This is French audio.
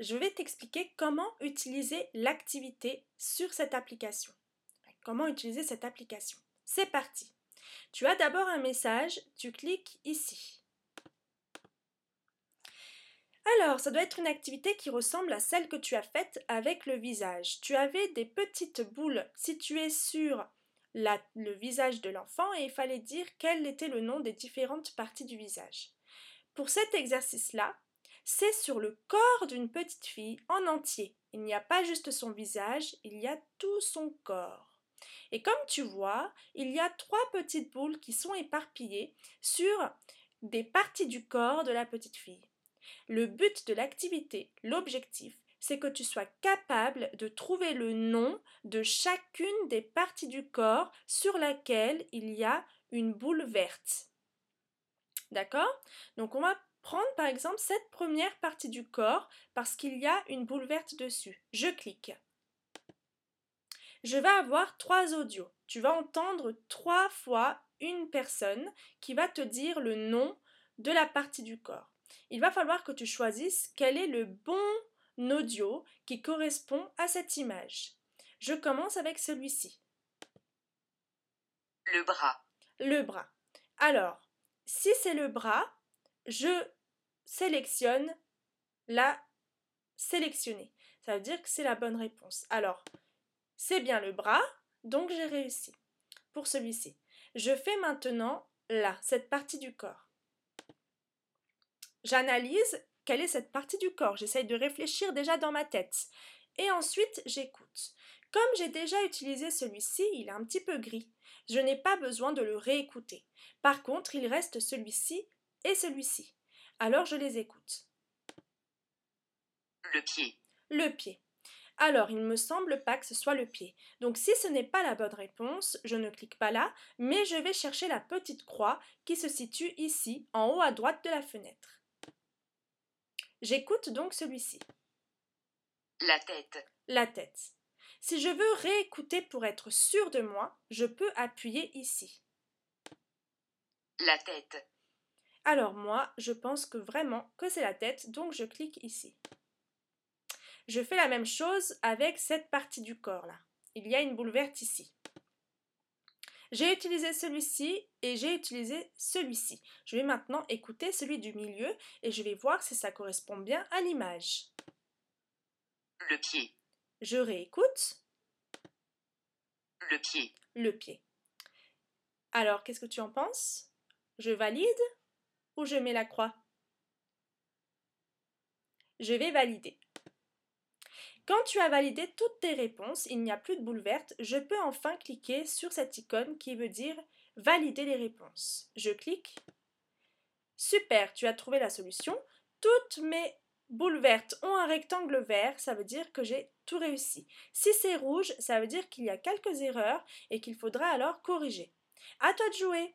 je vais t'expliquer comment utiliser l'activité sur cette application. Comment utiliser cette application C'est parti. Tu as d'abord un message, tu cliques ici. Alors, ça doit être une activité qui ressemble à celle que tu as faite avec le visage. Tu avais des petites boules situées sur le visage de l'enfant et il fallait dire quel était le nom des différentes parties du visage. Pour cet exercice-là, c'est sur le corps d'une petite fille en entier. Il n'y a pas juste son visage, il y a tout son corps. Et comme tu vois, il y a trois petites boules qui sont éparpillées sur des parties du corps de la petite fille. Le but de l'activité, l'objectif, c'est que tu sois capable de trouver le nom de chacune des parties du corps sur laquelle il y a une boule verte. D'accord? Donc on va prendre par exemple cette première partie du corps parce qu'il y a une boule verte dessus. Je clique. Je vais avoir trois audios. Tu vas entendre trois fois une personne qui va te dire le nom de la partie du corps. Il va falloir que tu choisisses quel est le bon audio qui correspond à cette image. Je commence avec celui-ci. Le bras. Le bras. Alors, si c'est le bras, je sélectionne la sélectionner. Ça veut dire que c'est la bonne réponse. Alors, c'est bien le bras, donc j'ai réussi. Pour celui-ci, je fais maintenant là, cette partie du corps. J'analyse quelle est cette partie du corps J'essaye de réfléchir déjà dans ma tête. Et ensuite, j'écoute. Comme j'ai déjà utilisé celui-ci, il est un petit peu gris. Je n'ai pas besoin de le réécouter. Par contre, il reste celui-ci et celui-ci. Alors je les écoute. Le pied. Le pied. Alors, il ne me semble pas que ce soit le pied. Donc, si ce n'est pas la bonne réponse, je ne clique pas là, mais je vais chercher la petite croix qui se situe ici, en haut à droite de la fenêtre. J'écoute donc celui-ci. La tête. La tête. Si je veux réécouter pour être sûr de moi, je peux appuyer ici. La tête. Alors moi, je pense que vraiment que c'est la tête, donc je clique ici. Je fais la même chose avec cette partie du corps là. Il y a une boule verte ici. J'ai utilisé celui-ci et j'ai utilisé celui-ci. Je vais maintenant écouter celui du milieu et je vais voir si ça correspond bien à l'image. Le pied. Je réécoute. Le pied. Le pied. Alors, qu'est-ce que tu en penses? Je valide je mets la croix Je vais valider. Quand tu as validé toutes tes réponses, il n'y a plus de boule verte, je peux enfin cliquer sur cette icône qui veut dire valider les réponses. Je clique. Super, tu as trouvé la solution. Toutes mes boules vertes ont un rectangle vert, ça veut dire que j'ai tout réussi. Si c'est rouge, ça veut dire qu'il y a quelques erreurs et qu'il faudra alors corriger. À toi de jouer.